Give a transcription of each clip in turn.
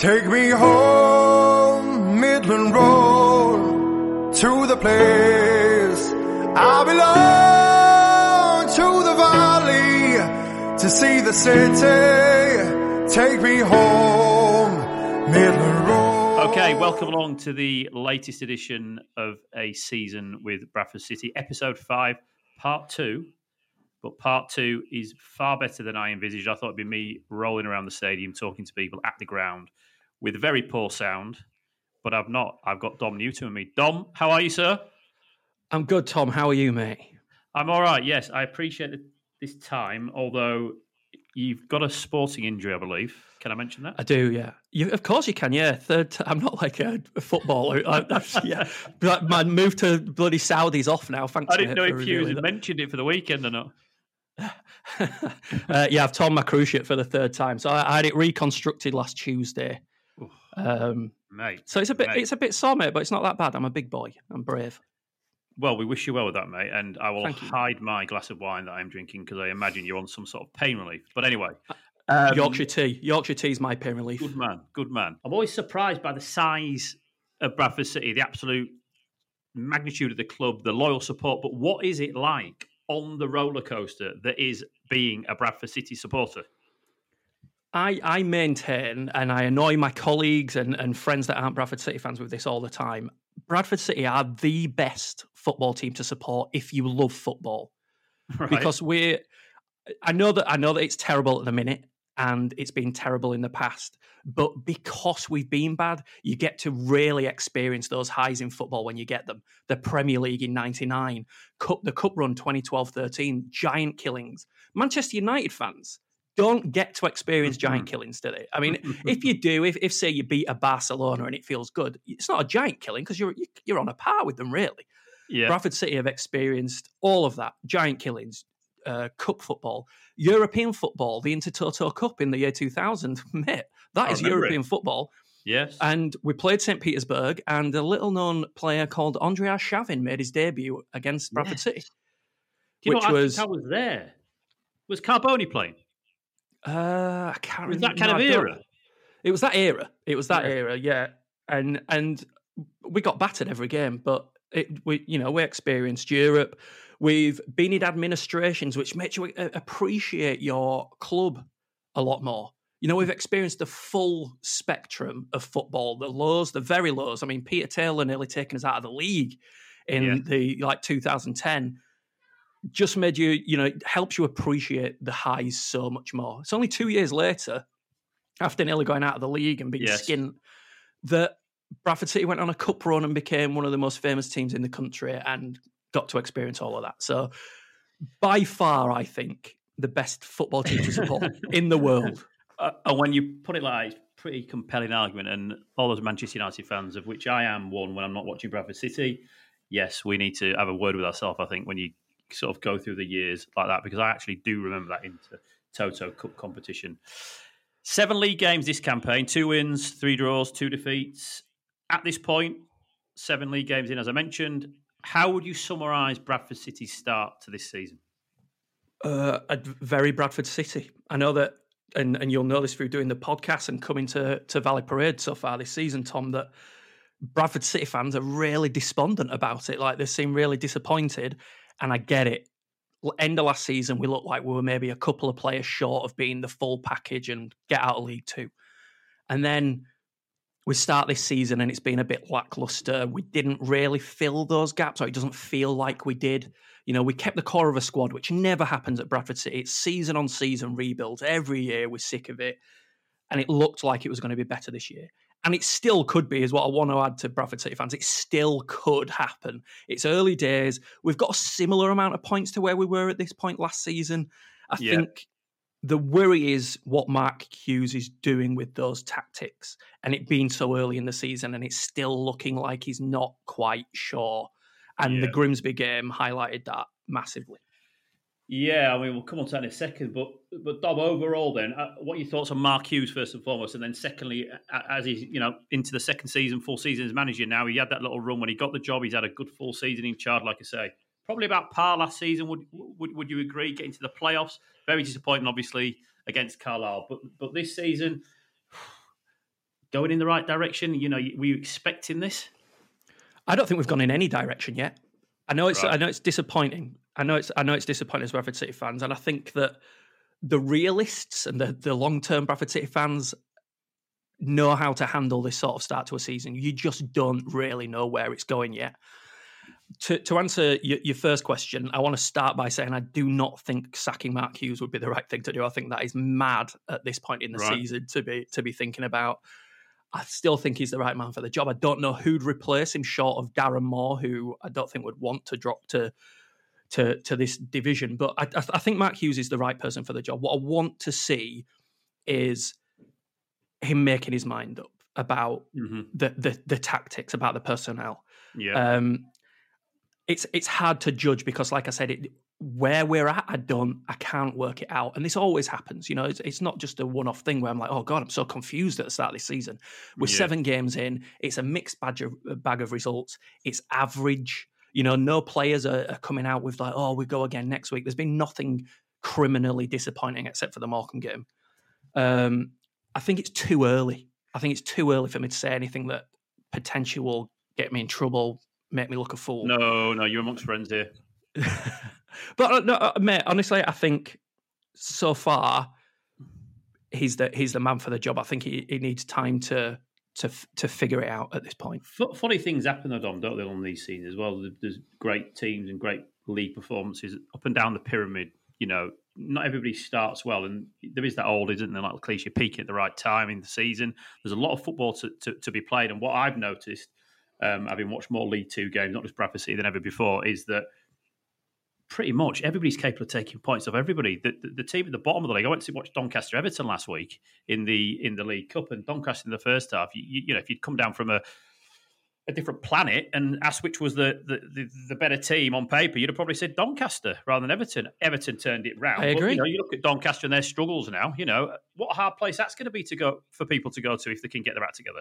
Take me home, Midland Road, to the place I belong, to the valley, to see the city. Take me home, Midland Road. Okay, welcome along to the latest edition of a season with Bradford City, episode five, part two. But part two is far better than I envisaged. I thought it'd be me rolling around the stadium talking to people at the ground with very poor sound, but I've not. I've got Dom Newton with me. Dom, how are you, sir? I'm good, Tom. How are you, mate? I'm all right. Yes, I appreciate this time, although you've got a sporting injury, I believe. Can I mention that? I do, yeah. You, of course you can, yeah. Third, i I'm not like a, a footballer. I, yeah, but my move to bloody Saudi's off now. Thanks. I didn't know if you mentioned it for the weekend or not. uh, yeah, I've torn my ship for the third time. So I, I had it reconstructed last Tuesday. Um, mate, so it's a bit mate. it's a bit sore, mate, but it's not that bad. I'm a big boy. I'm brave. Well, we wish you well with that, mate, and I will hide my glass of wine that I'm drinking because I imagine you're on some sort of pain relief. But anyway, um, Yorkshire tea. Yorkshire tea is my pain relief. Good man, good man. I'm always surprised by the size of Bradford City, the absolute magnitude of the club, the loyal support. But what is it like on the roller coaster that is being a Bradford City supporter? I, I maintain, and I annoy my colleagues and, and friends that aren't Bradford City fans with this all the time. Bradford City are the best football team to support if you love football, right. because we're. I know that I know that it's terrible at the minute, and it's been terrible in the past. But because we've been bad, you get to really experience those highs in football when you get them. The Premier League in 99, Cup, the Cup run 2012 13, giant killings. Manchester United fans don't get to experience giant killings, do they? I mean, if you do, if, if say you beat a Barcelona and it feels good, it's not a giant killing because you're you're on a par with them, really. Yeah. Bradford City have experienced all of that giant killings, uh, cup football, European football, the Intertoto Cup in the year 2000. Mate, that is European it. football. Yes. And we played St. Petersburg, and a little known player called Andrei Arshavin made his debut against Bradford yes. City. Do you which know was, I was there? Was Carbone playing? Uh, I can't was that kind of era? It was that era. It was that yeah. era, yeah. And and we got battered every game, but it, we you know we experienced Europe. We've been in administrations, which makes you appreciate your club a lot more. You know, we've experienced the full spectrum of football, the lows, the very lows. I mean, Peter Taylor nearly taken us out of the league in yeah. the like 2010. Just made you, you know, helps you appreciate the highs so much more. It's only two years later, after nearly going out of the league and being yes. skinned, that Bradford City went on a cup run and became one of the most famous teams in the country and got to experience all of that. So, by far, I think the best football team to support in the world. Uh, and when you put it like it's pretty compelling argument, and all those Manchester United fans, of which I am one when I'm not watching Bradford City, yes, we need to have a word with ourselves. I think when you sort of go through the years like that, because I actually do remember that into Toto Cup competition. Seven league games this campaign, two wins, three draws, two defeats. At this point, seven league games in, as I mentioned, how would you summarise Bradford City's start to this season? Uh, a very Bradford City. I know that, and, and you'll know this through doing the podcast and coming to, to Valley Parade so far this season, Tom, that Bradford City fans are really despondent about it. Like they seem really disappointed. And I get it. End of last season, we looked like we were maybe a couple of players short of being the full package and get out of League Two. And then we start this season and it's been a bit lackluster. We didn't really fill those gaps, or it doesn't feel like we did. You know, we kept the core of a squad, which never happens at Bradford City. It's season on season rebuilds. Every year we're sick of it. And it looked like it was going to be better this year. And it still could be, is what I want to add to Bradford City fans. It still could happen. It's early days. We've got a similar amount of points to where we were at this point last season. I yeah. think the worry is what Mark Hughes is doing with those tactics and it being so early in the season and it's still looking like he's not quite sure. And yeah. the Grimsby game highlighted that massively. Yeah, I mean, we'll come on to that in a second. But, but Dom, overall, then, uh, what are your thoughts on Mark Hughes first and foremost, and then secondly, as he's you know into the second season, full season as manager now, he had that little run when he got the job. He's had a good full season in charge, like I say probably about par last season. Would would, would you agree? Getting to the playoffs, very disappointing, obviously against Carlisle. But but this season, going in the right direction? You know, were you expecting this? I don't think we've gone in any direction yet. I know it's right. I know it's disappointing. I know it's I know it's disappointing as Bradford City fans, and I think that the realists and the, the long term Bradford City fans know how to handle this sort of start to a season. You just don't really know where it's going yet. To, to answer your, your first question, I want to start by saying I do not think sacking Mark Hughes would be the right thing to do. I think that is mad at this point in the right. season to be to be thinking about. I still think he's the right man for the job. I don't know who'd replace him short of Darren Moore, who I don't think would want to drop to to to this division. But I, I think Mark Hughes is the right person for the job. What I want to see is him making his mind up about mm-hmm. the, the, the tactics, about the personnel. Yeah. Um, it's it's hard to judge because, like I said, it, where we're at, I don't, I can't work it out, and this always happens. You know, it's, it's not just a one-off thing where I'm like, oh god, I'm so confused at the start of this season. We're yeah. seven games in, it's a mixed bag of, bag of results. It's average. You know, no players are, are coming out with like, oh, we go again next week. There's been nothing criminally disappointing except for the Morecambe game. Um, I think it's too early. I think it's too early for me to say anything that potentially will get me in trouble, make me look a fool. No, no, you're amongst friends here. but uh, no, uh, mate, honestly, I think so far he's the he's the man for the job. I think he, he needs time to to to figure it out at this point. Funny things happen, though, Dom, don't they, on these scenes as well? There's great teams and great league performances up and down the pyramid. You know, not everybody starts well, and there is that old, isn't there, like cliche, peaking at the right time in the season. There's a lot of football to, to, to be played, and what I've noticed, um, having watched more League Two games, not just Bradford City than ever before, is that pretty much everybody's capable of taking points off everybody. The, the, the, team at the bottom of the league. I went to watch Doncaster Everton last week in the in the League Cup, and Doncaster in the first half. You, you, you know, if you'd come down from a a different planet and asked which was the, the, the, the, better team on paper, you'd have probably said Doncaster rather than Everton. Everton turned it round. I agree. But, you, know, you look at Doncaster and their struggles now. You know what a hard place that's going to be to go for people to go to if they can get their act together.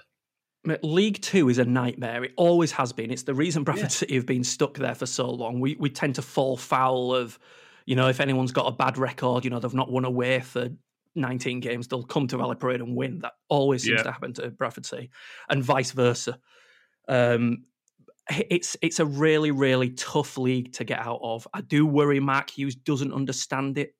League Two is a nightmare. It always has been. It's the reason Bradford yeah. City have been stuck there for so long. We we tend to fall foul of, you know, if anyone's got a bad record, you know, they've not won away for 19 games, they'll come to Valley Parade and win. That always seems yeah. to happen to Bradford City, and vice versa. Um, it's it's a really really tough league to get out of. I do worry Mark Hughes doesn't understand it.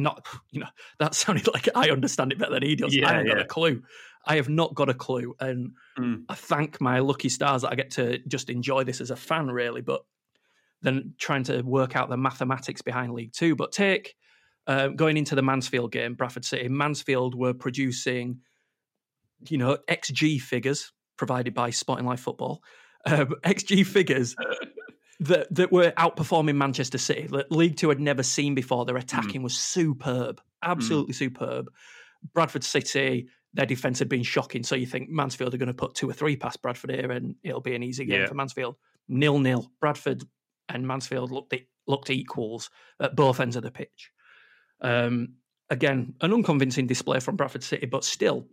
Not you know that sounded like I understand it better than he does. Yeah, I haven't yeah. got a clue. I have not got a clue, and mm. I thank my lucky stars that I get to just enjoy this as a fan, really. But then trying to work out the mathematics behind League Two. But take uh, going into the Mansfield game, Bradford City, Mansfield were producing, you know, XG figures provided by Sporting Life Football um, XG figures that that were outperforming Manchester City that League Two had never seen before. Their attacking mm. was superb, absolutely mm. superb. Bradford City, their defence had been shocking. So you think Mansfield are going to put two or three past Bradford here, and it'll be an easy game yeah. for Mansfield. Nil nil. Bradford and Mansfield looked looked equals at both ends of the pitch. Um, again, an unconvincing display from Bradford City, but still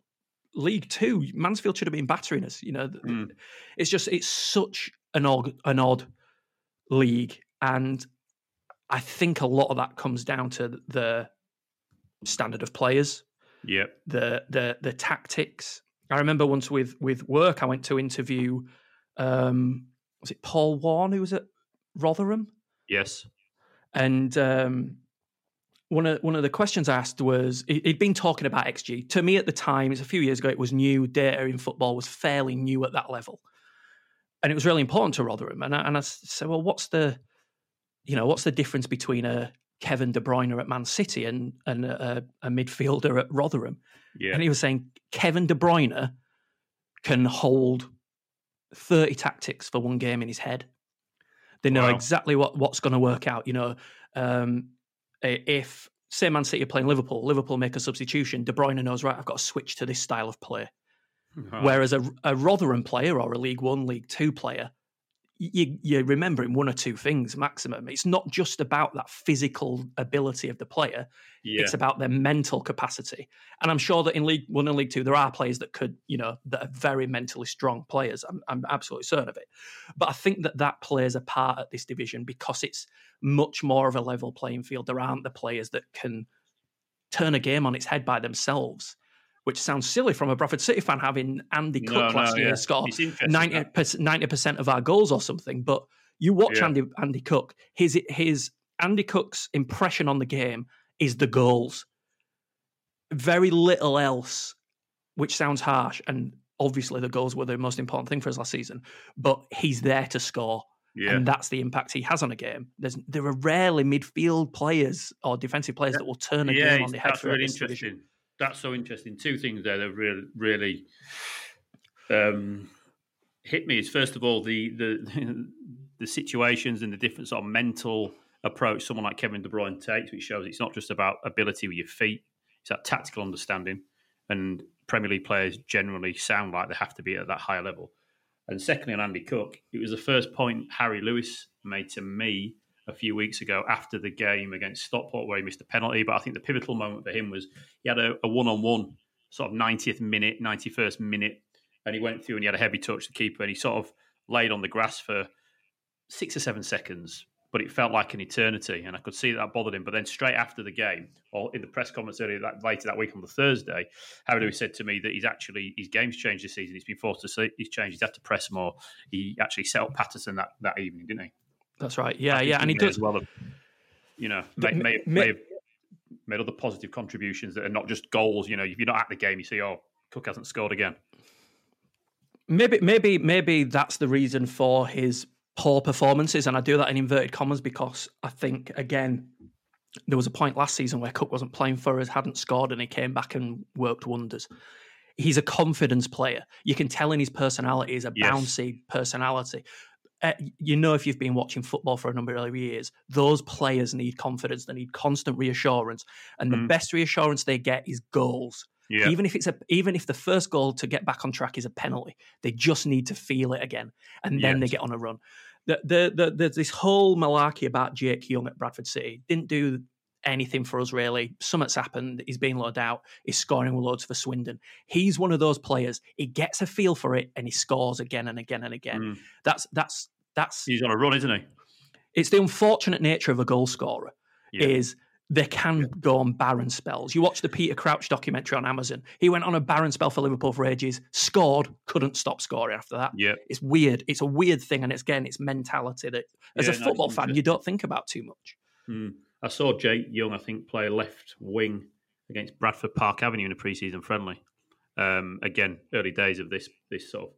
League Two, Mansfield should have been battering us. You know, mm. it's just it's such an odd an odd league, and I think a lot of that comes down to the standard of players. Yeah, the the the tactics. I remember once with with work, I went to interview. Um, was it Paul Warne who was at Rotherham? Yes, and um, one of one of the questions I asked was he'd been talking about XG. To me at the time, it's a few years ago, it was new. Data in football was fairly new at that level, and it was really important to Rotherham. And I, and I said, well, what's the, you know, what's the difference between a Kevin De Bruyne at Man City and and a, a midfielder at Rotherham? Yeah. And he was saying Kevin De Bruyne can hold thirty tactics for one game in his head. They know wow. exactly what what's going to work out. You know. Um, if say Man City are playing Liverpool, Liverpool make a substitution, De Bruyne knows right, I've got to switch to this style of play. Whereas a, a Rotherham player or a League One, League Two player you, you're remembering one or two things maximum. It's not just about that physical ability of the player; yeah. it's about their mental capacity. And I'm sure that in League One and League Two, there are players that could, you know, that are very mentally strong players. I'm, I'm absolutely certain of it. But I think that that plays a part at this division because it's much more of a level playing field. There aren't the players that can turn a game on its head by themselves which sounds silly from a Bradford City fan having Andy Cook No, last year yeah. score It's interesting, 90 percent of our goals or something. But you watch Yeah. Andy Andy Cook, his his Andy Cook's impression on the game is the goals. Very little else, which sounds harsh, and obviously the goals were the most important thing for us last season. But he's there to score, Yeah. and that's the impact he has on a game. There's there are rarely midfield players or defensive players that will turn a game on the head that's for really this division. That's so interesting. Two things there that really, really um, hit me is first of all the the the situations and the different sort of mental approach someone like Kevin De Bruyne takes, which shows it's not just about ability with your feet; it's that tactical understanding. And Premier League players generally sound like they have to be at that higher level. And secondly, on Andy Cook, it was the first point Harry Lewis made to me a few weeks ago after the game against Stockport where he missed a penalty. But I think the pivotal moment for him was he had a, a one-on-one sort of 90th minute, 91st minute, and he went through and he had a heavy touch the keeper and he sort of laid on the grass for six or seven seconds, but it felt like an eternity, and I could see that, that bothered him. But then straight after the game, or in the press conference earlier that later that week on the Thursday, Harry Lewis mm. said to me that he's actually his game's changed this season. He's been forced to see he's changed. He's had to press more. He actually set up Pattison that, that evening, didn't he? That's right. Yeah, yeah, and he may does. as well have, you know, may, But may, may have made other positive contributions that are not just goals. You know, if you're not at the game, you see, oh, Cook hasn't scored again. Maybe, maybe, maybe that's the reason for his poor performances, and I do that in inverted commas because I think again there was a point last season where Cook wasn't playing for us, hadn't scored, and he came back and worked wonders. He's a confidence player. You can tell in his personality, he's a Yes. bouncy personality. Uh, you know, if you've been watching football for a number of years, those players need confidence. They need constant reassurance, and the Mm. best reassurance they get is goals. Yeah, Even if it's a, even if the first goal to get back on track is a penalty, they just need to feel it again, and then they get on a run. The, the, the, there's this whole malarkey about Jake Young at Bradford City. Didn't do anything for us really. Something's happened. He's been loaded out. He's scoring loads for Swindon. He's one of those players. He gets a feel for it and he scores again and again and again. Mm. That's that's that's he's on a run, isn't he? it's the unfortunate nature of a goal scorer Yeah. is they can go on barren spells. You watch the Peter Crouch documentary on Amazon. He went on a barren spell for Liverpool for ages, scored, couldn't stop scoring after that. Yeah, It's weird. It's a weird thing, and it's again, it's mentality that as Yeah, a football it's fan you don't think about too much. Mm. I saw Jake Young, I think, play left wing against Bradford Park Avenue in a preseason friendly. Um, again, early days of this this sort of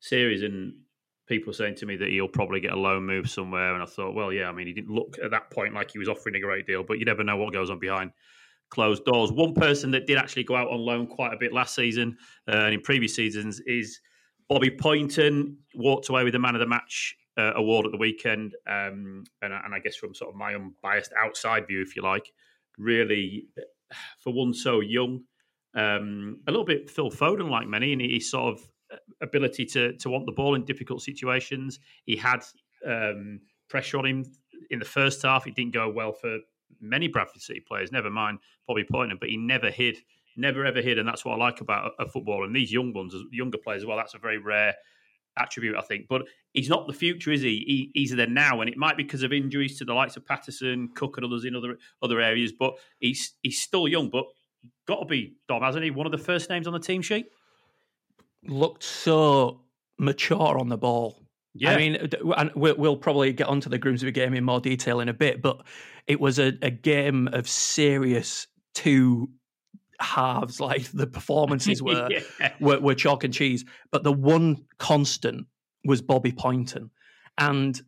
series, and people saying to me that he'll probably get a loan move somewhere. And I thought, well, yeah, I mean, he didn't look at that point like he was offering a great deal, but you never know what goes on behind closed doors. One person that did actually go out on loan quite a bit last season uh, and in previous seasons is Bobby Poynton. Walked away with the man of the match uh, award at the weekend, um, and, and I guess from sort of my unbiased outside view, if you like, really for one so young, um, a little bit Phil Foden like many, and his sort of uh, ability to to want the ball in difficult situations. He had um, pressure on him in the first half. It didn't go well for many Bradford City players. Never mind Bobby Poynton, but he never hid, never ever hid, and that's what I like about a, a football. And these young ones, younger players as well, that's a very rare attribute, I think. But he's not the future, is he? he? He's there now, and it might be because of injuries to the likes of Pattison, Cook, and others in other other areas. But he's he's still young, but got to be Dom, hasn't he? One of the first names on the team sheet. Looked so mature on the ball. Yeah, I mean, and we'll, probably get onto the Grimsby game in more detail in a bit, but it was a, a game of serious two halves. Like the performances were, yeah. were were chalk and cheese, but the one constant was Bobby Poynton, and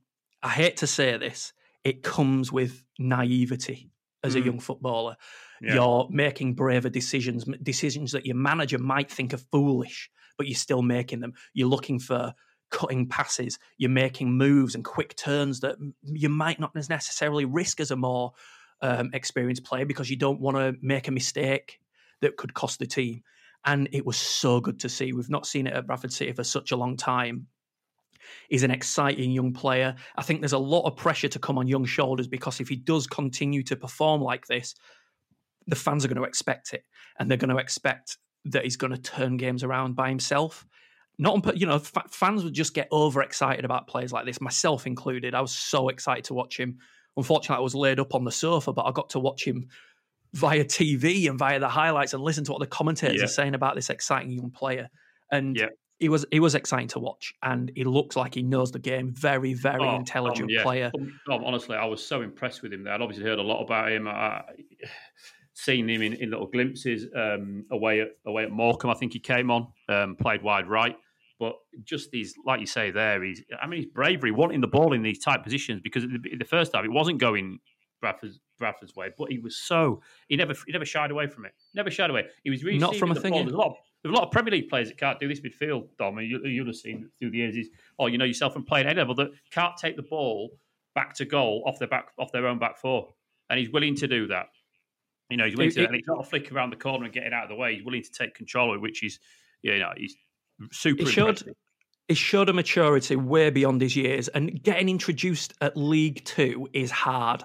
I hate to say this, it comes with naivety as a Mm. young footballer. Yeah. You're making braver decisions, decisions that your manager might think are foolish, but you're still making them. You're looking for cutting passes. You're making moves and quick turns that you might not necessarily risk as a more um, experienced player because you don't want to make a mistake that could cost the team. And it was so good to see. We've not seen it at Bradford City for such a long time. He's an exciting young player. I think there's a lot of pressure to come on young shoulders because if he does continue to perform like this, the fans are going to expect it, and they're going to expect that he's going to turn games around by himself. Not, you know, fa- fans would just get overexcited about players like this, myself included. I was so excited to watch him. Unfortunately, I was laid up on the sofa, but I got to watch him via TV and via the highlights and listen to what the commentators Yeah. are saying about this exciting young player. And Yeah. he was he was exciting to watch, and he looks like he knows the game. Very very Oh, intelligent Tom, yeah. player. Tom, Tom, honestly, I was so impressed with him there. I'd obviously heard a lot about him. I, seen him in, in little glimpses um, away at away at Morecambe. I think he came on, um, played wide right. But just these, like you say, there, he's. I mean, his bravery, wanting the ball in these tight positions because the, the first time it wasn't going Bradford's Bradford's way, but he was so he never he never shied away from it. Never shied away. He was receiving Not from a the thing. There's a lot. Of, there's a lot of Premier League players that can't do this midfield, Dom. And you, you'll have seen through the years. Is oh, you know yourself from playing any level that can't take the ball back to goal off their back off their own back four, and he's willing to do that. You know, he's willing It- to, it- and he's not a flick around the corner and getting out of the way. He's willing to take control of it, which is, you know, he's super It showed-. He showed a maturity way beyond his years, and getting introduced at League Two is hard.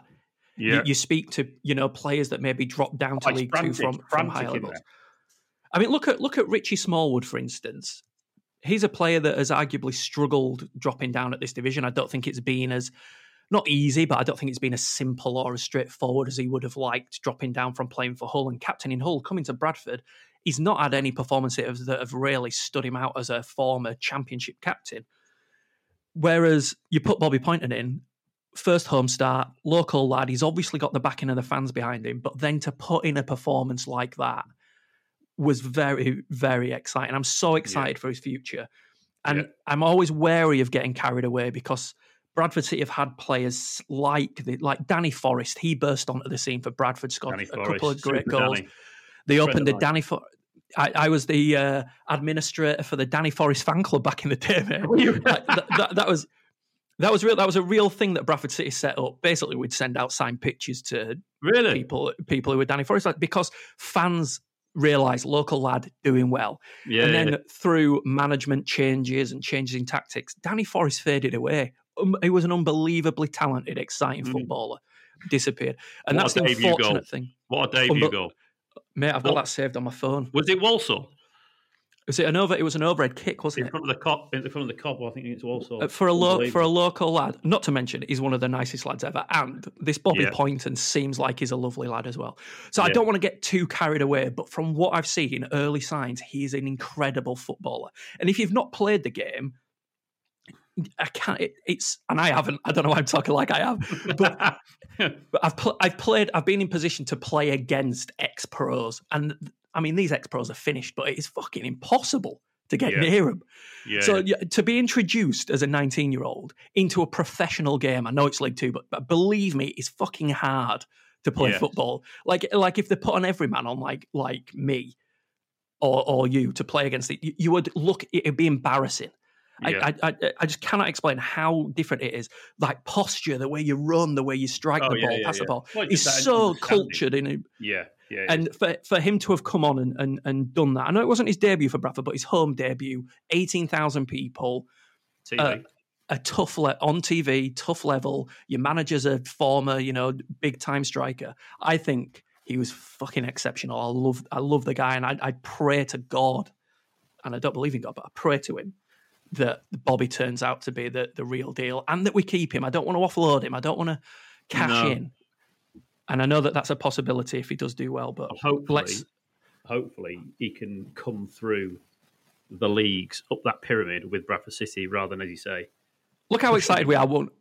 You- Yeah, You, speak to you know players that maybe drop down to Oh, League frantic, Two from, from higher levels. I mean, look at look at Richie Smallwood, for instance. He's a player that has arguably struggled dropping down at this division. I don't think it's been as not easy, but I don't think it's been as simple or as straightforward as he would have liked dropping down from playing for Hull and captaining Hull. Coming to Bradford, he's not had any performances that have really stood him out as a former championship captain. Whereas you put Bobby Poynton in, first home start, local lad, he's obviously got the backing of the fans behind him, but then to put in a performance like that was very, very exciting. I'm so excited for his future. And Yeah. I'm always wary of getting carried away because Bradford City have had players like the, like Danny Forrest. He burst onto the scene for Bradford, scored Danny a couple of great goals. Danny. They opened a. Danny For. I, I was the uh, administrator for the Danny Forrest fan club back in the day. Like, that, that, that was that was real. That was a real thing that Bradford City set up. Basically, we'd send out signed pictures to Really? people people who were Danny Forrest like, because fans realised local lad doing well, Yeah. and then through management changes and changes in tactics, Danny Forrest faded away. Um, he was an unbelievably talented, exciting Mhm. footballer. Disappeared, and What that's the goal. unfortunate thing, what a debut Unbe- goal. mate. I've got What- that saved on my phone. Was it Walsall? Was it an over? It was an overhead kick, wasn't In it? front of the Kop, in front of the Kop, I think it's Walsall. Uh, for a lo- for a local lad, not to mention he's one of the nicest lads ever, and this Bobby Yeah. Poynton seems like he's a lovely lad as well. So I don't want to get too carried away, but from what I've seen, early signs, he's an incredible footballer. And if you've not played the game, I can't. It, it's and I haven't. I don't know why I'm talking like I have, but but I've pl- I've played. I've been in position to play against ex pros, and I mean these ex pros are finished, but it's fucking impossible to get Yeah. near them. yeah. So yeah, to be introduced as a 19 year old into a professional game, I know it's League Two, but, but believe me, it's fucking hard to play football. Like like if they put on every man on like like me or or you to play against it, you, you would look. It'd be embarrassing. I, I, I just cannot explain how different it is. Like posture, the way you run, the way you strike Oh, the ball, pass the ball. Well, He's so cultured in it. yeah, yeah. And for, for him to have come on and, and, and done that, I know it wasn't his debut for Bradford, but his home debut, 18,000 people, TV. uh, a tough le- on TV, tough level. Your manager's a former, you know, big time striker. I think he was fucking exceptional. I love, I love the guy, and I, I pray to God, and I don't believe in God, but I pray to him that Bobby turns out to be the the real deal, and that we keep him. I don't want to offload him. I don't want to cash No. in. And I know that that's a possibility if he does do well, but hopefully, let's hopefully he can come through the leagues up that pyramid with Bradford City rather than, as you say, look how excited we are. Won't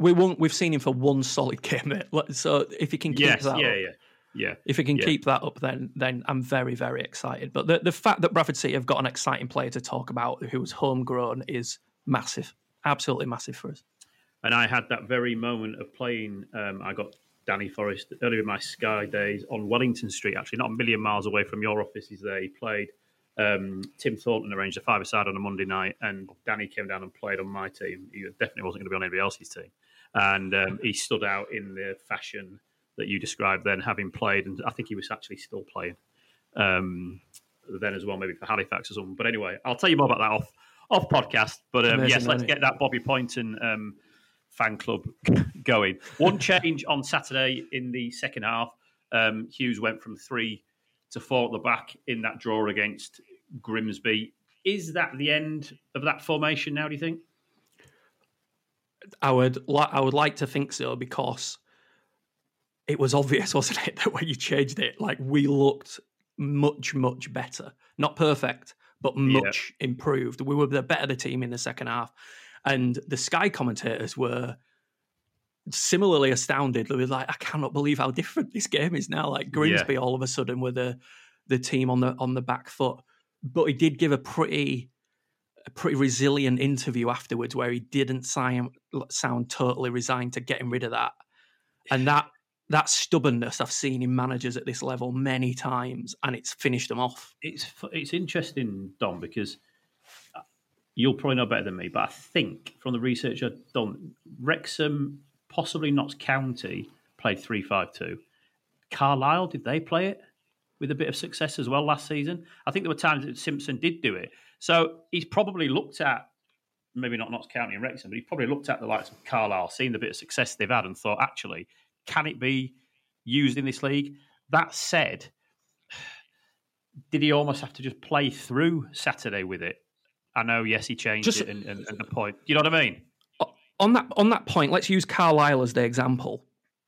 we won't we've seen him for one solid game, mate. So if he can keep yes, that yeah, up, yeah, yeah. if he can Yeah. keep that up, then then I'm very very excited. But the the fact that Bradford City have got an exciting player to talk about who was homegrown is massive, absolutely massive for us. And I had that very moment of playing. Um, I got Danny Forrest earlier in my Sky days on Wellington Street, actually, not a million miles away from your offices there. He played. Um, Tim Thornton arranged a five-a-side on a Monday night, and Danny came down and played on my team. He definitely wasn't going to be on anybody else's team. And um, he stood out in the fashion that you described then, having played, and I think he was actually still playing um, then as well, maybe for Halifax or something. But anyway, I'll tell you more about that off off podcast. But um, Amazing, yes, let's get that Bobby Poynton um, fan club going. One change on Saturday in the second half. Um, Hughes went from three to four at the back in that draw against Grimsby. Is that the end of that formation now? Do you think? I would li- I would like to think so because it was obvious, wasn't it, that when you changed it, like we looked much, much better. Not perfect, but much yeah. improved. We were the better the team in the second half. And the Sky commentators were similarly astounded. They were like, I cannot believe how different this game is now. Like Grimsby yeah. all of a sudden were the the team on the on the back foot. But he did give a pretty a pretty resilient interview afterwards where he didn't sound, sound totally resigned to getting rid of that. And that that stubbornness I've seen in managers at this level many times, and it's finished them off. It's it's interesting, Dom, because you'll probably know better than me, but I think from the research I've done, Wrexham, possibly Notts County, played three five two. Carlisle, did they play it with a bit of success as well last season? I think there were times that Simpson did do it. So he's probably looked at maybe not Notts County and Wrexham, but he probably looked at the likes of Carlisle, seen the bit of success they've had, and thought, actually, can it be used in this league? That said, did he almost have to just play through Saturday with it? I know, yes, he changed just, it and, and, and the point. You know what I mean? On that on that point, let's use Carlisle as the example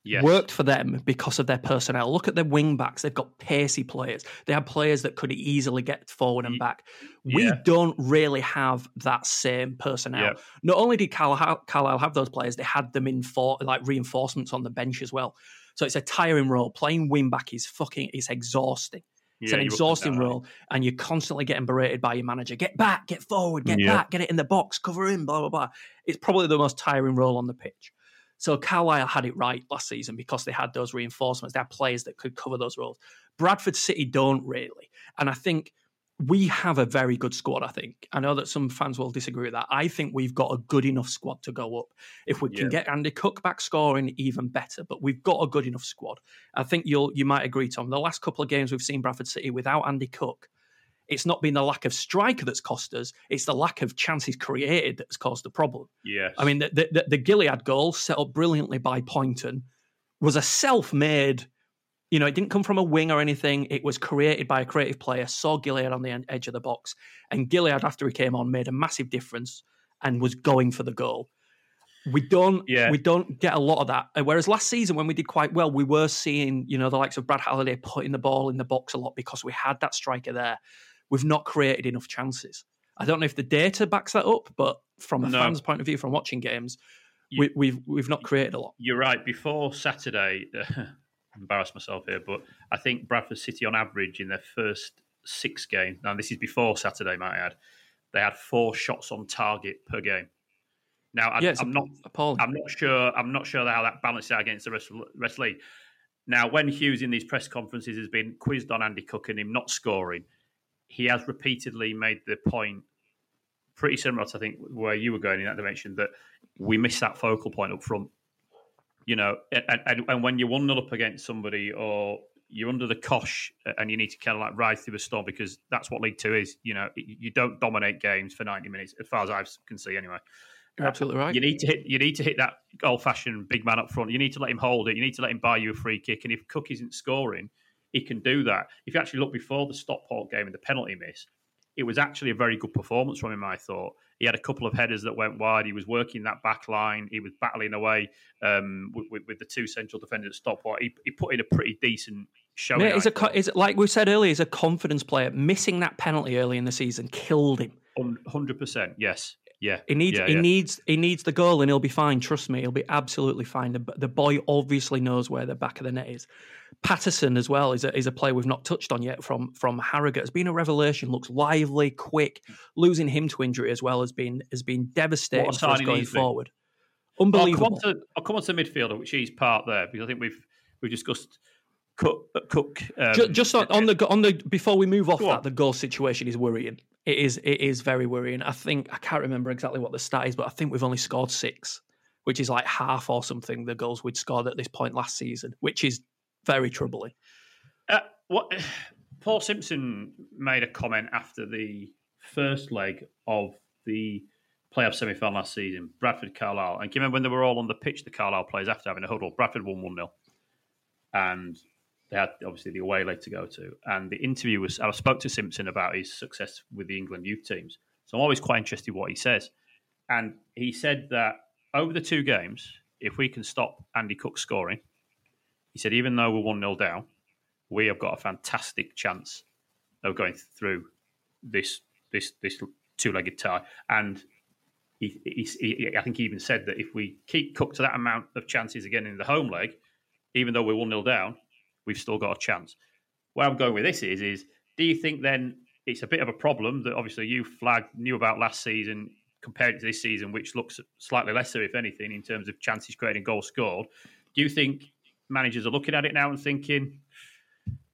yes. worked for them because of their personnel. Look at their wing backs; they've got pacey players. They have players that could easily get forward and back. We yeah. don't really have that same personnel. Yeah. Not only did Carlisle, Carlisle have those players, they had them in for like reinforcements on the bench as well. So it's a tiring role. Playing wing back is fucking it's exhausting. It's yeah, an exhausting role, and you're constantly getting berated by your manager. Get back, get forward, get yeah. back, get it in the box, cover in, blah blah blah. It's probably the most tiring role on the pitch. So Carlisle had it right last season because they had those reinforcements. They had players that could cover those roles. Bradford City don't really. And I think we have a very good squad, I think. I know that some fans will disagree with that. I think we've got a good enough squad to go up. If we can get Andy Cook back scoring, even better. But we've got a good enough squad. I think you'll you might agree, Tom. The last couple of games we've seen Bradford City without Andy Cook, it's not been the lack of striker that's cost us; it's the lack of chances created that's caused the problem. Yeah, I mean the, the, the Gilliead goal set up brilliantly by Poynton was a self-made. You know, it didn't come from a wing or anything. It was created by a creative player. Saw Gilliead on the edge of the box, and Gilliead, after he came on, made a massive difference and was going for the goal. We don't, yeah. we don't get a lot of that. Whereas last season, when we did quite well, we were seeing, you know, the likes of Brad Halliday putting the ball in the box a lot because we had that striker there we've not created enough chances. I don't know if the data backs that up, but from a no. fan's point of view, from watching games, you, we, have we've, we've not created a lot. You're right. Before Saturday, uh, embarrass myself here, but I think Bradford City, on average, in their first six games, now this is before Saturday, might I add, they had four shots on target per game. Now, I, am not, appalling. I'm not sure. I'm not sure how that balances out against the rest of, the rest of the league. Now, when Hughes in these press conferences has been quizzed on Andy Cook and him not scoring, he has repeatedly made the point, pretty similar to I think where you were going in that dimension, that we miss that focal point up front. You know, and, and, and when you're one 0 up against somebody or you're under the cosh and you need to kind of like ride through a storm because that's what League Two is. You know, you don't dominate games for 90 minutes, as far as I can see, anyway. You're absolutely right. You need to hit. You need to hit that old-fashioned big man up front. You need to let him hold it. You need to let him buy you a free kick. And if Cook isn't scoring, he can do that. If you actually look before the Stockport game and the penalty miss, it was actually a very good performance from him. I thought he had a couple of headers that went wide. He was working that back line. He was battling away um, with, with, with, the two central defenders at Stockport. He, he, put in a pretty decent showing. Yeah, he's a, is like we said earlier, he's a confidence player. Missing that penalty early in the season killed him. Hundred percent. Yes. Yeah, he needs yeah, he yeah. needs he needs the goal, and he'll be fine. Trust me, he'll be absolutely fine. The, the boy obviously knows where the back of the net is. Pattison as well is a, is a player we've not touched on yet from from Harrogate. Has been a revelation. Looks lively, quick. Losing him to injury as well has been has been devastating for us going forward. Unbelievable. I'll come, to, I'll come on to midfielder, which is part there because I think we've we've discussed Cook. Cook um, just, just on, on, the on the before we move off that, the goal situation is worrying. It is it is very worrying. I think I can't remember exactly what the stat is, but I think we've only scored six, which is like half or something the goals we'd scored at this point last season, which is very troubling. Uh, what Paul Simpson made a comment after the first leg of the playoff semi final last season, Bradford Carlisle. And do you remember when they were all on the pitch, the Carlisle players after having a huddle? Bradford won 1 0. And they had obviously the away leg to go to. And the interview was I spoke to Simpson about his success with the England youth teams. So I'm always quite interested what he says. And he said that over the two games, if we can stop Andy Cook scoring, He said, even though we're 1 0 down, we have got a fantastic chance of going through this this this two legged tie. And he, he, he, I think he even said that if we keep Cook to that amount of chances again in the home leg, even though we're 1 0 down, we've still got a chance. Where I'm going with this is, is do you think then it's a bit of a problem that obviously you flagged, knew about last season compared to this season, which looks slightly lesser, if anything, in terms of chances created and goals scored? Do you think managers are looking at it now and thinking,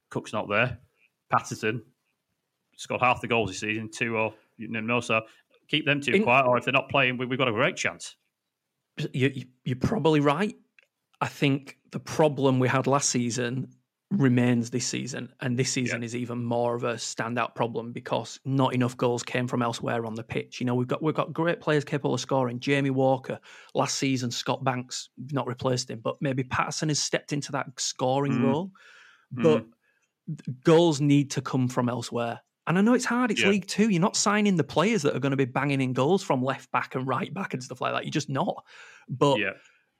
Cook's not there, Pattison scored half the goals this season, two or no, so keep them two in, quiet, or if they're not playing, we, have got a great chance. You, you're probably right. I think the problem we had last season remains this season, and this season yeah. is even more of a standout problem because not enough goals came from elsewhere on the pitch. You know, we've got we've got great players capable of scoring. Jamie Walker last season, Scott Banks not replaced him, but maybe Pattison has stepped into that scoring mm. role. But mm. goals need to come from elsewhere. And I know it's hard. It's yeah. League Two. You're not signing the players that are going to be banging in goals from left back and right back and stuff like that. You're just not. But yeah.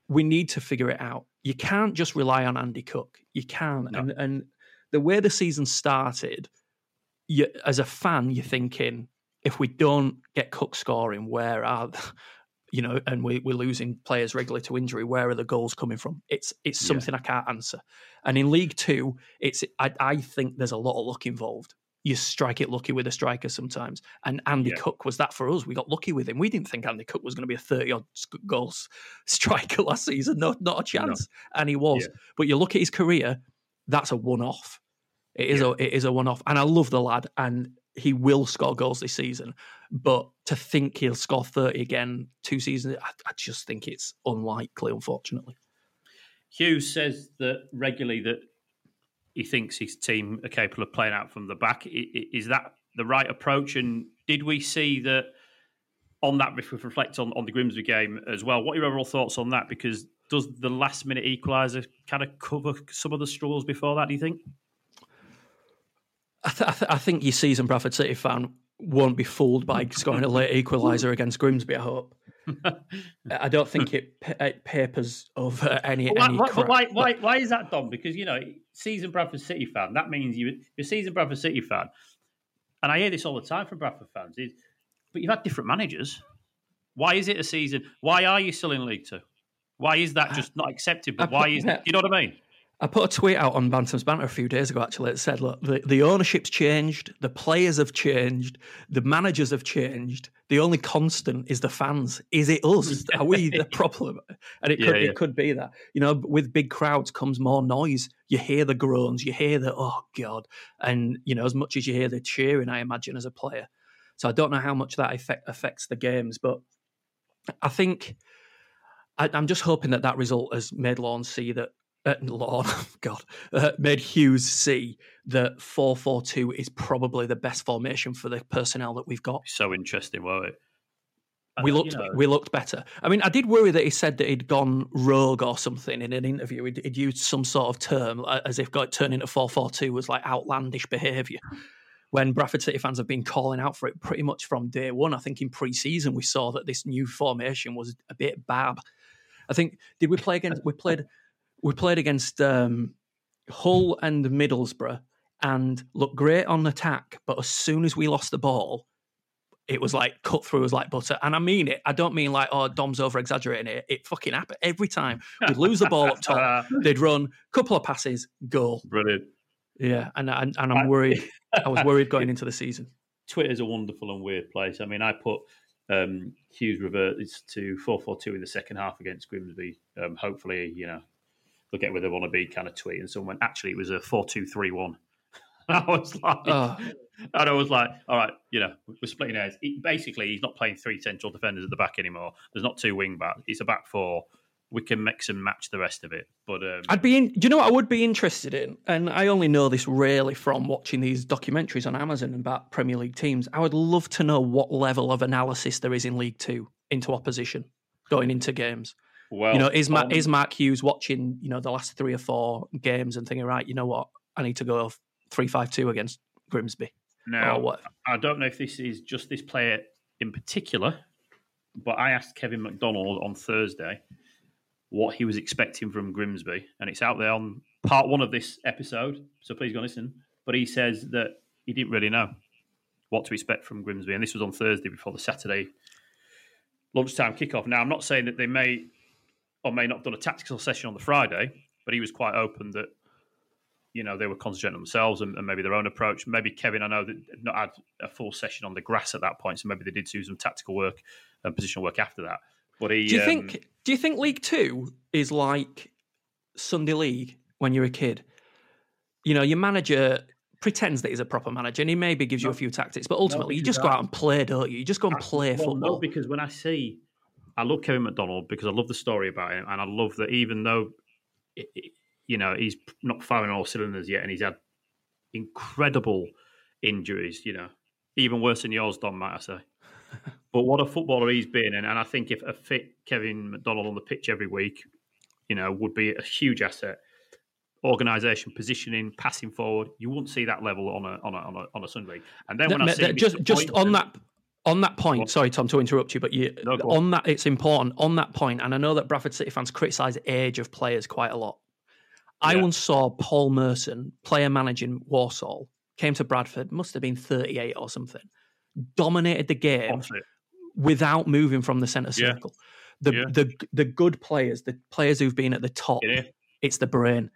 We need to figure it out. You can't just rely on Andy Cook. You can't. No. And and the way the season started, you, as a fan, you're thinking, if we don't get Cook scoring, where are you know, and we, we're losing players regularly to injury. Where are the goals coming from? It's it's something yeah. I can't answer. And in League Two, it's I, I think there's a lot of luck involved you strike it lucky with a striker sometimes. And Andy yeah. Cook was that for us. We got lucky with him. We didn't think Andy Cook was going to be a 30 odd goals striker last season. No, not a chance. No. And he was. Yeah. But you look at his career, that's a one off. It is yeah. a it is a one off. And I love the lad and he will score goals this season. But to think he'll score 30 again two seasons, I, I just think it's unlikely, unfortunately. Hughes says that regularly that he thinks his team are capable of playing out from the back. Is that the right approach? And did we see that on that, if we reflect on, on the Grimsby game as well, what are your overall thoughts on that? Because does the last minute equaliser kind of cover some of the struggles before that, do you think? I, th- I, th- I think your season Bradford City fan won't be fooled by scoring a late equaliser against Grimsby, I hope. I don't think it, it papers over any. Why, any why, why, why, why, is that, Dom? Because you know, season Bradford City fan. That means you, you're a season Bradford City fan, and I hear this all the time from Bradford fans. Is but you've had different managers. Why is it a season? Why are you still in League Two? Why is that uh, just not accepted? But why is that? you know what I mean? I put a tweet out on Bantams Banter a few days ago, actually. It said, look, the, the ownership's changed, the players have changed, the managers have changed. The only constant is the fans. Is it us? Are we the problem? And it could, yeah, it could be that. You know, with big crowds comes more noise. You hear the groans, you hear the, oh, God. And, you know, as much as you hear the cheering, I imagine, as a player. So I don't know how much that effect affects the games, but I think I, am just hoping that that result has made Lorne see that uh, Lord, God, uh, made Hughes see that 4 4 2 is probably the best formation for the personnel that we've got. So interesting, won't it? we looked, you know. we looked better. I mean, I did worry that he said that he'd gone rogue or something in an interview. He'd, he'd used some sort of term as if got turned into four four two was like outlandish behaviour. When Bradford City fans have been calling out for it pretty much from day one, I think in pre-season we saw that this new formation was a bit bad. I think did we play against? we played we played against um, Hull and Middlesbrough and looked great on attack, but as soon as we lost the ball, it was like cut through as like butter. And I mean it. I don't mean like, oh, Dom's over exaggerating it. It fucking happened every time. We'd lose the ball up top, they'd run, couple of passes, goal. Brilliant. Yeah, and and, and I'm worried. I was worried going into the season. Twitter's a wonderful and weird place. I mean, I put um, Hughes reverts to four four two in the second half against Grimsby. Um, hopefully, you know, they'll get where they want to be kind of tweet. And someone actually it was a four two three one. I was like, oh. and I was like, all right, you know, we're splitting hairs. He, basically, he's not playing three central defenders at the back anymore. There's not two wing backs. It's a back four. We can mix and match the rest of it. But um, I'd be in. Do you know what I would be interested in? And I only know this really from watching these documentaries on Amazon about Premier League teams. I would love to know what level of analysis there is in League Two into opposition going into games. Well, you know, is Mark, um, is Mark Hughes watching, you know, the last three or four games and thinking, right, you know what, I need to go three five two against Grimsby. Now, I don't know if this is just this player in particular, but I asked Kevin McDonald on Thursday what he was expecting from Grimsby, and it's out there on part one of this episode. So please go and listen. But he says that he didn't really know what to expect from Grimsby, and this was on Thursday before the Saturday lunchtime kickoff. Now, I'm not saying that they may or may not have done a tactical session on the Friday, but he was quite open that you know they were concentrating on themselves and, and maybe their own approach. Maybe Kevin, I know that not had a full session on the grass at that point, so maybe they did do some tactical work and positional work after that. But he, do you um, think? Do you think League Two is like Sunday League when you're a kid? You know, your manager pretends that he's a proper manager, and he maybe gives you a few tactics, but ultimately you just go out and play, don't you? You just go and play Well, football. No, because when I see, I love Kevin McDonald because I love the story about him, and I love that even though, you know, he's not firing all cylinders yet, and he's had incredible injuries. You know, even worse than yours, Dom, might I say. but what a footballer he's been, and, and I think if a fit Kevin McDonald on the pitch every week, you know, would be a huge asset. Organisation, positioning, passing forward, you wouldn't see that level on a on a on a, on a Sunday. And then when I see just just on that on that point, What? sorry Tom to interrupt you, but you No, on. that it's important on that point, and I know that Bradford City fans criticise age of players quite a lot. I Yeah. once saw Paul Merson, player managing Walsall, came to Bradford, must have been 38 or something, dominated the game without moving from the centre Yeah. circle. The Yeah. the the good players, the players who've been at the top, it's the brain.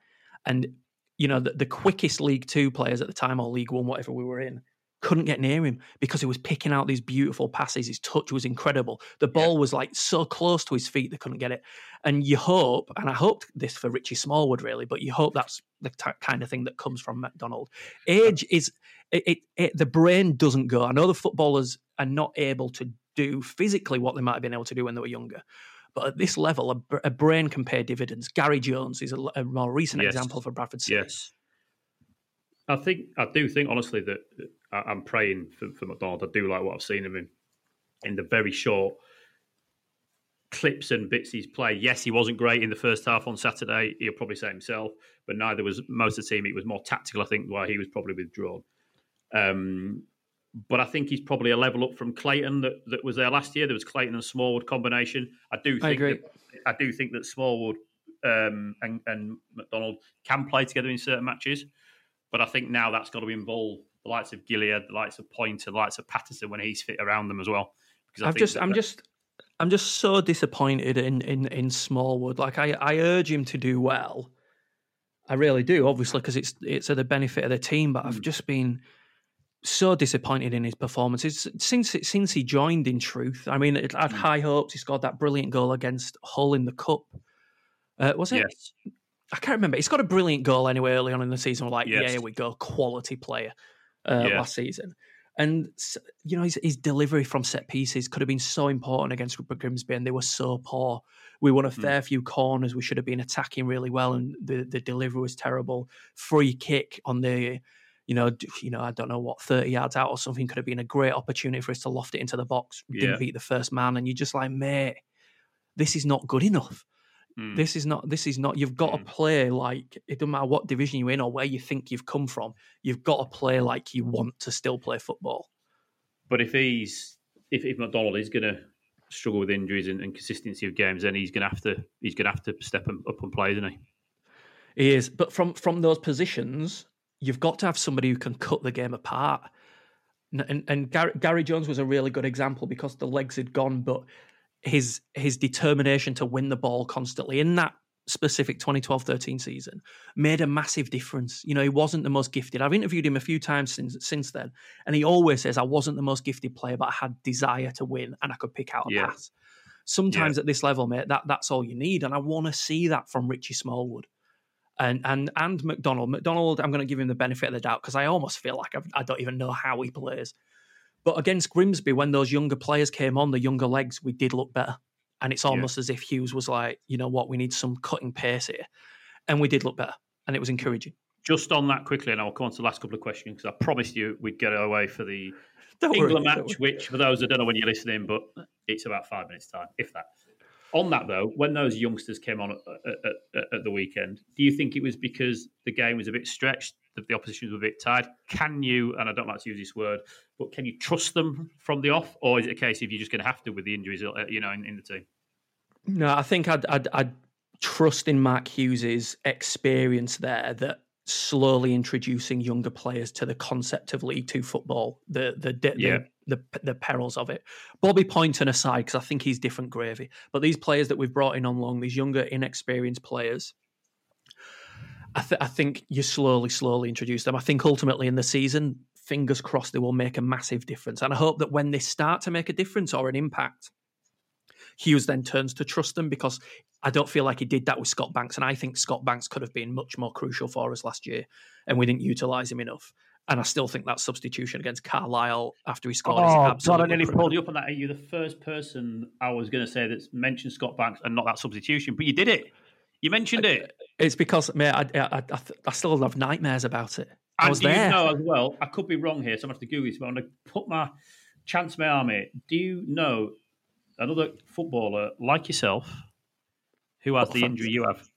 And you know, the, the quickest League Two players at the time, or League One, whatever we were in, couldn't get near him because he was picking out these beautiful passes. His touch was incredible. The ball was like so close to his feet they couldn't get it. And you hope, and I hoped this for Richie Smallwood really, but you hope that's the t- kind of thing that comes from McDonald. Age is it, it, it. The brain doesn't go. I know the footballers are not able to do physically what they might have been able to do when they were younger. But at this level, a, a brain can pay dividends. Gary Jones is a more recent Yes. example for Bradford City. Yes. I think I do think honestly that I- I'm praying for, for McDonald. I do like what I've seen of him in the very short clips and bits he's played. Yes, he wasn't great in the first half on Saturday. He'll probably say himself, but neither was most of the team. It was more tactical, I think, why he was probably withdrawn. Um, but I think he's probably a level up from Clayton that, that was there last year. There was Clayton and Smallwood combination. I do think I agree. That, I do think that Smallwood um, and, and McDonald can play together in certain matches. But I think now that's got to involve the likes of Gilliead, the likes of Poynton, the likes of Pattison when he's fit around them as well. Because I just, I'm just, I'm just so disappointed in in in Smallwood. Like I, I urge him to do well. I really do, obviously, because it's it's at the benefit of the team. But Hmm. I've just been so disappointed in his performances since since he joined. In truth, I mean, I Hmm. had high hopes. He scored that brilliant goal against Hull in the cup. Uh, was it? yes, I can't remember. He's got a brilliant goal anyway early on in the season. We're like, yeah, here we go, quality player uh, Yeah. last season. And you know his, his delivery from set pieces could have been so important against Grimsby, and they were so poor. We won a Hmm. fair few corners. We should have been attacking really well, and the, the delivery was terrible. Free kick on the, you know, you know, I don't know what thirty yards out or something could have been a great opportunity for us to loft it into the box. Didn't Yeah. beat the first man, and you're just like, mate, this is not good enough. Mm. This is not. This is not. You've got to Mm. play like it doesn't matter what division you're in or where you think you've come from. You've got to play like you want to still play football. But if he's if, if McDonald is going to struggle with injuries and, and consistency of games, then he's going to have to he's going to have to step up and play, isn't he? He is, but from from those positions, you've got to have somebody who can cut the game apart. And, and, and Gary, Gary Jones was a really good example because the legs had gone, but his his determination to win the ball constantly in that specific 2012-13 season made a massive difference. You know, he wasn't the most gifted. I've interviewed him a few times since since then, and he always says I wasn't the most gifted player, but I had desire to win and I could pick out a Yeah. pass. Sometimes at this level, mate, that that's all you need, and I want to see that from Richie Smallwood and and and McDonald. McDonald, I'm going to give him the benefit of the doubt because I almost feel like I've, I don't even know how he plays. But against Grimsby, when those younger players came on, the younger legs, we did look better. And it's almost as if Hughes was like, you know what, we need some cutting pace here, and we did look better, and it was encouraging. Just on that quickly, and I'll come on to the last couple of questions because I promised you we'd get away for the Don't England don't match, which for those that don't know when you're listening, but it's about five minutes time, if that. On that though, when those youngsters came on at, at, at, at the weekend, do you think it was because the game was a bit stretched, that the opposition was a bit tired? Can you, and I don't like to use this word, but can you trust them from the off, or is it a case if you're just going to have to with the injuries, uh, you know, in, in the team? No, I think I'd, I'd, I'd trust in Mark Hughes's experience there that slowly introducing younger players to the concept of League Two football, the the the, Yeah. the, the, the perils of it. Bobby Poynton aside, because I think he's different gravy. But these players that we've brought in on long, these younger, inexperienced players, I, th- I think you slowly, slowly introduce them. I think ultimately in the season, fingers crossed, they will make a massive difference. And I hope that when they start to make a difference or an impact, Hughes then turns to trust them because I don't feel like he did that with Scott Banks. And I think Scott Banks could have been much more crucial for us last year, and we didn't utilise him enough. And I still think that substitution against Carlisle after he scored is Oh, God, absolutely I nearly criminal. pulled you up on that. Are you the first person I was going to say that's mentioned Scott Banks and not that substitution? But you did it. You mentioned it. It's because, mate, I, I, I, I still have nightmares about it. I And was do there. you know as well, I could be wrong here, so I'm going to have to Google this, but I'm going to put my chance my arm here. Do you know another footballer like yourself who has Oh, the injury you have?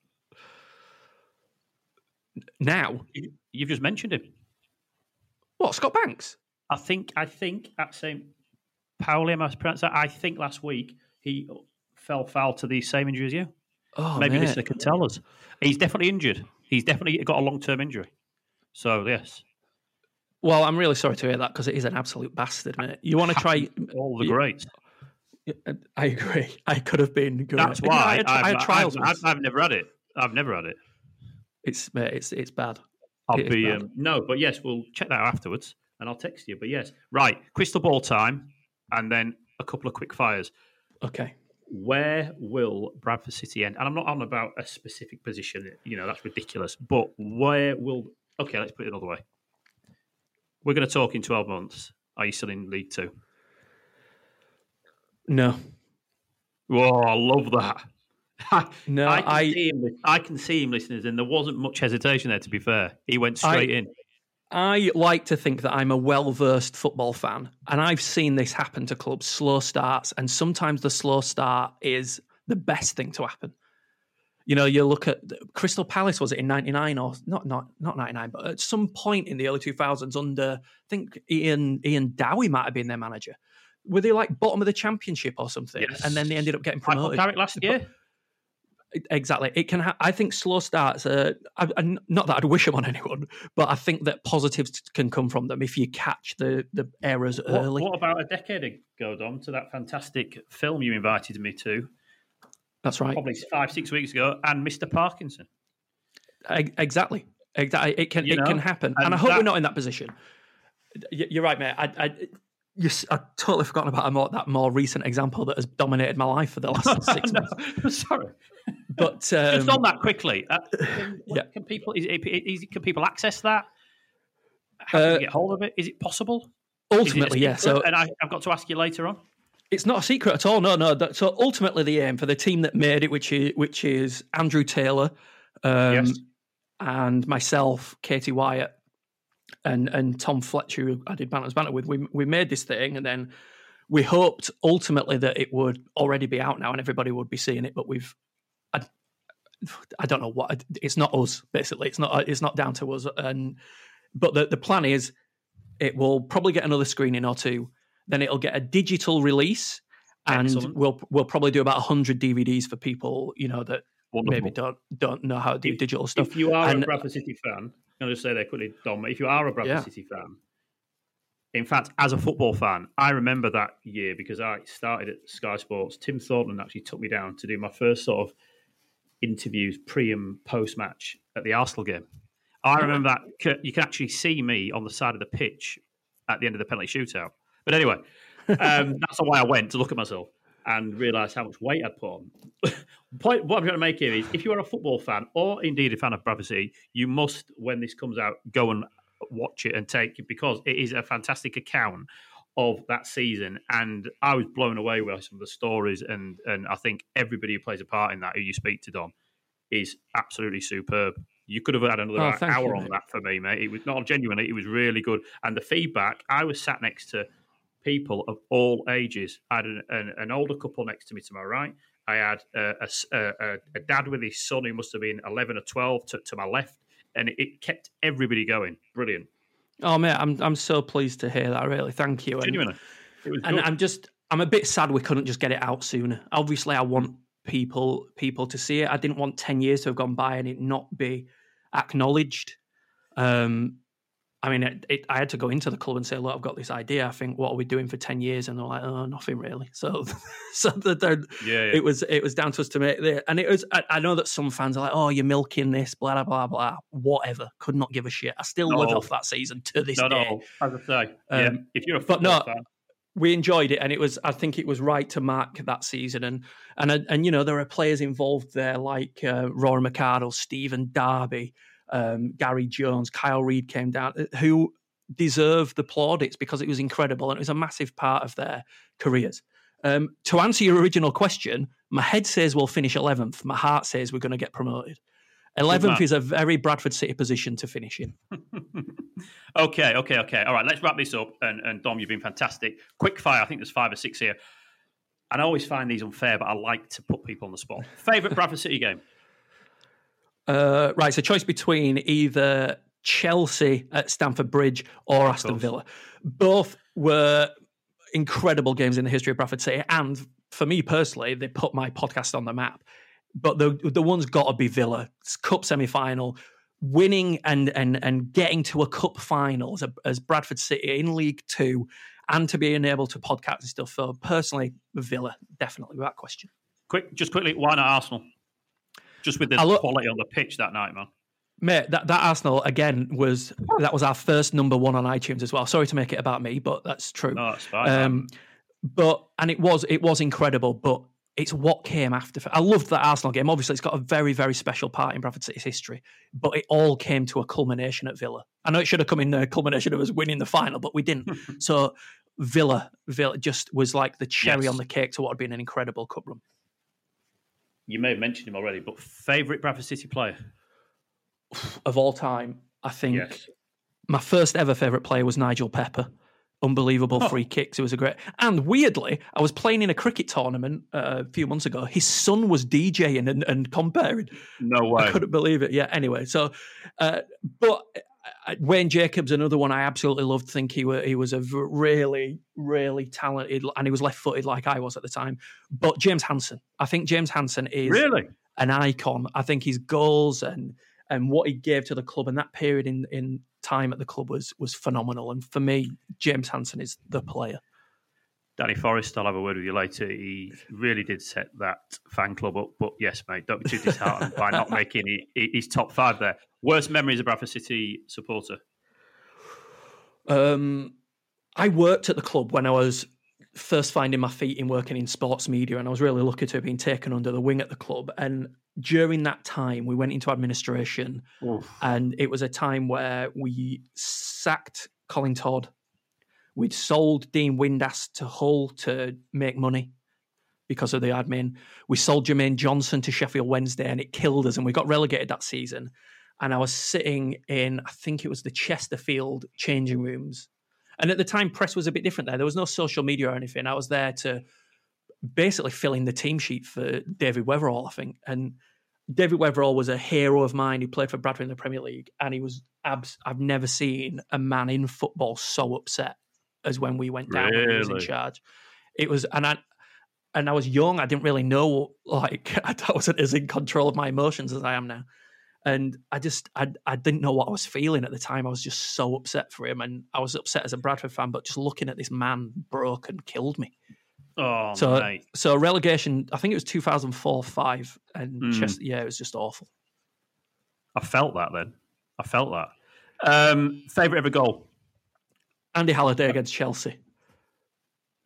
Now, You- You've just mentioned him. what, Scott Banks? I think I think at St. Pauli, am I pronounced that? I think last week he fell foul to the same injury as you. Oh, Maybe listener can tell us. He's definitely injured. He's definitely got a long term injury. So yes, Well, I'm really sorry to hear that because it is an absolute bastard, mate. You want to try? all the greats. I agree. I could have been good. That's why I had, I I've, had trials. I've. I've, I've never had it. I've never had it. It's mate, it's it's bad. I'll It be bad. um, no, but yes, we'll check that out afterwards, and I'll text you. But yes, right, crystal ball time, and then a couple of quick fires. Okay. Where will Bradford City end? And I'm not on about a specific position. You know that's ridiculous. But where will? Okay, let's put it another way. We're going to talk in 12 months. Are you still in League Two? No, Whoa, I love that. no, I, can I see him, I can see him, listeners, and there wasn't much hesitation there. To be fair, he went straight I- in. I like to think that I'm a well versed football fan, and I've seen this happen to clubs slow starts, and sometimes the slow start is the best thing to happen. You know, you look at Crystal Palace, was it in 99 or not, not, not 99, but at some point in the early 2000s, under, I think Ian, Ian Dowie might have been their manager. Were they like bottom of the championship or something? Yes. And then they ended up getting promoted. Last year. Exactly. It can. Ha- I think slow starts. Uh, I, I, not that I'd wish them on anyone, but I think that positives can come from them if you catch the the errors What, early. what about a decade ago, Dom, to that fantastic film you invited me to, That's right. probably five, six weeks ago, and Mr. Parkinson? Exactly. Exactly. It can. You it know? can happen, and, And I hope that- we're not in that position. You're right, mate. I. You, I totally forgotten about a more, that more recent example that has dominated my life for the last six months. sorry. But Just um, on that quickly. Uh, can, Yeah. can people is is can people access that? How can Uh, get hold of it? Is it possible? Is it ultimately, yeah. So and I, I've got to ask you later on. It's not a secret at all. No, no. That- So ultimately, the aim for the team that made it, which is which is Andrew Taylor, um, Yes. and myself, Katie Wyatt, and and Tom Fletcher, who I did Bantams Banter with. We we made this thing, and then we hoped ultimately that it would already be out now and everybody would be seeing it. But we've, I, I don't know what. It's not us. Basically, it's not. It's not down to us. And but the the plan is, it will probably get another screening or two. Then it'll get a digital release, and Excellent. we'll we'll probably do about hundred DVDs for people you know that Wonderful. maybe don't don't know how to do If- digital stuff. If you are And- a Bradford City fan, can I just say there quickly, Dom? If you are a Bradford Yeah. City fan, in fact, as a football fan, I remember that year because I started at Sky Sports. Tim Thornton actually took me down to do my first sort of interviews pre and post match at the Arsenal game. I remember that you can actually see me on the side of the pitch at the end of the penalty shootout. But anyway, um, that's why I went to look at myself and realize how much weight I'd put on. Point, what I'm trying to make here is if you are a football fan or indeed a fan of Bradford City, you must, when this comes out, go and watch it and take it because it is a fantastic account of that season. And I was blown away with some of the stories. And, and I think everybody who plays a part in that, who you speak to, Dom is absolutely superb. You could have had another Oh, hour you, on that for me, mate. It was not genuinely, it was really good. And the feedback, I was sat next to people of all ages. I had an, an, an older couple next to me to my right. I had a a dad with his son who must have been 11 or 12 to, to my left. And it, it kept everybody going. Brilliant. Oh mate, I'm I'm so pleased to hear that. Really, thank you. And- Genuinely. It was And. I'm just, I'm a bit sad we couldn't just get it out sooner. Obviously, I want people people to see it. I didn't want ten years to have gone by and it not be acknowledged. Um, I mean, it, it, I had to go into the club and say, "Look, I've got this idea. I think what are we doing for ten years?" And they're like, "Oh, nothing really." So, so the, Yeah, yeah. it was it was down to us to make it. And it was. I, I know that some fans are like, "Oh, you're milking this, blah blah blah blah." Whatever. Could not give a shit. I still live off that season to this no, day. no. As I say, yeah, Um, if you're a but football no, fan, we enjoyed it, and it was. I think it was right to mark that season, and and and you know there are players involved there like uh, Rory McArdle, Stephen Darby, um, Gary Jones, Kyle Reid came down, uh, who deserve the plaudits because it was incredible and it was a massive part of their careers. Um, to answer your original question, my head says we'll finish eleventh. My heart says we're going to get promoted. Eleventh is a very Bradford City position to finish in. okay, okay, okay. All right, let's wrap this up. And, and Dom, you've been fantastic. Quick fire. I think there's five or six here. And I always find these unfair, but I like to put people on the spot. Favorite Bradford City game? Uh, right, so choice between either Chelsea at Stamford Bridge or Aston. Villa. Both were incredible games in the history of Bradford City, and for me personally, they put my podcast on the map. But the the one's got to be Villa It's Cup semi final, winning and and and getting to a cup final as, a, as Bradford City in League Two, and to being able to podcast and stuff. So personally, Villa definitely without question. Quick, just quickly, why not Arsenal? Just with the I lo- quality on the pitch that night, man. Mate, that, that Arsenal again was that was our first number one on iTunes as well. Sorry to make it about me, but that's true. No, that's fine. Um, but and it was it was incredible, but it's what came after. I loved that Arsenal game. Obviously, it's got a very very special part in Bradford City's history, but it all came to a culmination at Villa. I know it should have come in the culmination of us winning the final, but we didn't. so Villa, Villa just was like the cherry Yes. on the cake to what had been an incredible cup run. You may have mentioned him already, but favourite Bradford City player? Of all time, I think Yes. my first ever favourite player was Nigel Pepper. Unbelievable Oh. free kicks. It was a great. And weirdly, I was playing in a cricket tournament uh, a few months ago. His son was DJing and, and comparing. No way. I couldn't believe it. Yeah. Anyway, so, uh, but Wayne Jacobs, another one I absolutely loved. Think he was he was a really really talented, and he was left footed like I was at the time. But James Hanson, I think James Hanson is Really? an icon. I think his goals and and what he gave to the club and that period in in time at the club was was phenomenal. And for me, James Hanson is the player. Danny Forrest, I'll have a word with you later. He really did set that fan club up. But yes, mate, don't be too disheartened by not making his top five there. Worst memories of Bradford City supporter? Um, I worked at the club when I was first finding my feet in working in sports media, and I was really lucky to have been taken under the wing at the club. And during that time, we went into administration, and it was a time where we sacked Colin Todd. We'd sold Dean Windass to Hull to make money because of the admin. We sold Jermaine Johnson to Sheffield Wednesday, and it killed us, and we got relegated that season. And I was sitting in, I think it was the Chesterfield changing rooms. And at the time, press was a bit different there. There was no social media or anything. I was there to basically fill in the team sheet for David Wetherall, I think. And David Wetherall was a hero of mine. He played for Bradford in the Premier League, and he was abs- I've never seen a man in football so upset as when we went down when he was in charge. It was, and I and I was young. I didn't really know, like I wasn't as in control of my emotions as I am now. And I just, I, I didn't know what I was feeling at the time. I was just so upset for him, and I was upset as a Bradford fan. But just looking at this man broke and killed me. Oh, So, mate. so relegation. I think it was two thousand four, five, and Mm. Chester, yeah, it was just awful. I felt that then. I felt that. Um, Favourite ever goal? Andy Halliday against Chelsea.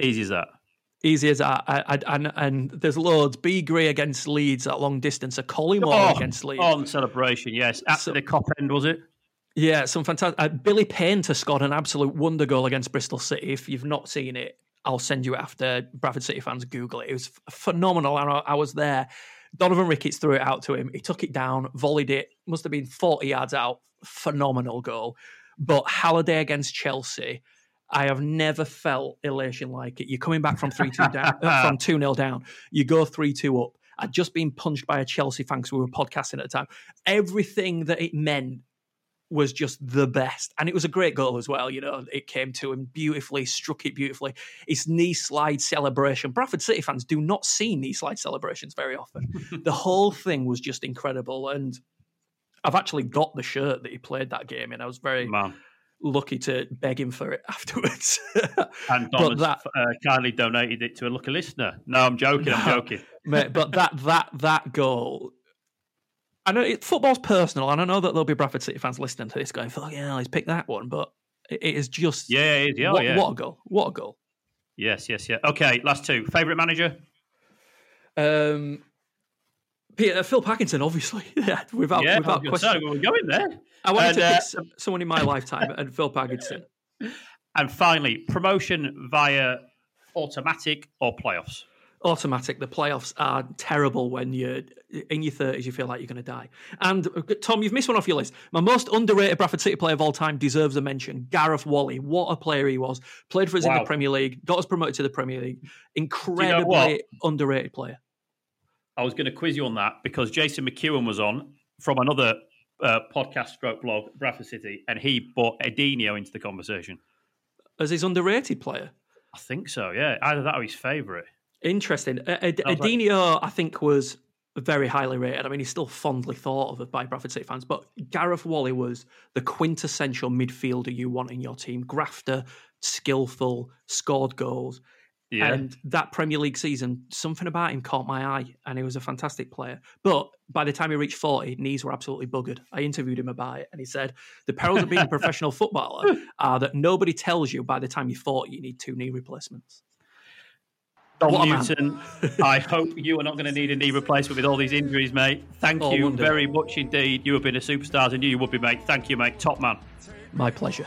Easy as that. Easy as that. I, I, and, and there's loads. B. Gray against Leeds at long distance. A Collymore against Leeds. on celebration, yes. After So- the Kop end, was it? Yeah, some fantastic. Uh, Billy Paynter scored an absolute wonder goal against Bristol City. If you've not seen it, I'll send you it after Bradford City fans Google it. It was phenomenal. And I, I was there. Donovan Ricketts threw it out to him. He took it down, volleyed it. Must have been 40 yards out. Phenomenal goal. But Halliday against Chelsea, I have never felt elation like it. You're coming back from 3 2 down, uh, from 2 0 down. You go 3 2 up. I'd just been punched by a Chelsea fan because we were podcasting at the time. Everything that it meant was just the best. And it was a great goal as well. You know, it came to him beautifully, struck it beautifully. His knee slide celebration. Bradford City fans do not see knee slide celebrations very often. the whole thing was just incredible. And I've actually got the shirt that he played that game in. I was very Man. lucky to beg him for it afterwards. And But that- uh, kindly donated it to a lucky listener. No, I'm joking. I'm joking. Mate, but that that that goal. I know it, football's personal, and I know that there'll be Bradford City fans listening to this going, "Fuck yeah, he's picked that one." But it, it is just Yeah, it is. Yeah, oh, what, yeah. what a goal! What a goal! Yes, yes, yeah. Okay, last two. Favorite manager? Um, Peter, Phil Parkinson, obviously, yeah, without yeah, without I was gonna question. were going there. I wanted And, to uh, pick someone in my lifetime, and Phil Parkinson. And finally, promotion via automatic or playoffs. automatic. The playoffs are terrible when you're in your thirties. You feel like you're going to die. And uh, Tom, you've missed one off your list. My most underrated Bradford City player of all time deserves a mention. Gareth Whalley. What a player he was. Played for us in the Premier League. Got us promoted to the Premier League. Incredibly underrated player. I was going to quiz you on that because Jason McEwen was on from another uh, podcast stroke blog, Bradford City, and he brought Edinho into the conversation. As his underrated player. I think so, yeah. Either that or his favourite. Interesting. Uh, Ed- Edinho, I think, was very highly rated. I mean, he's still fondly thought of by Bradford City fans, but Gareth Whalley was the quintessential midfielder you want in your team. Grafter, skillful, scored goals. Yeah. And that Premier League season, something about him caught my eye, and he was a fantastic player. But by the time he reached 40, knees were absolutely buggered. I interviewed him about it, and he said, The perils of being a professional footballer are that nobody tells you by the time you're 40 you need two knee replacements. Dom What a man. Newton, I hope you are not going to need a knee replacement with all these injuries, mate. Thank Oh, you very much indeed. You have been a superstar, and you would be, mate. Thank you, mate. Top man. My pleasure.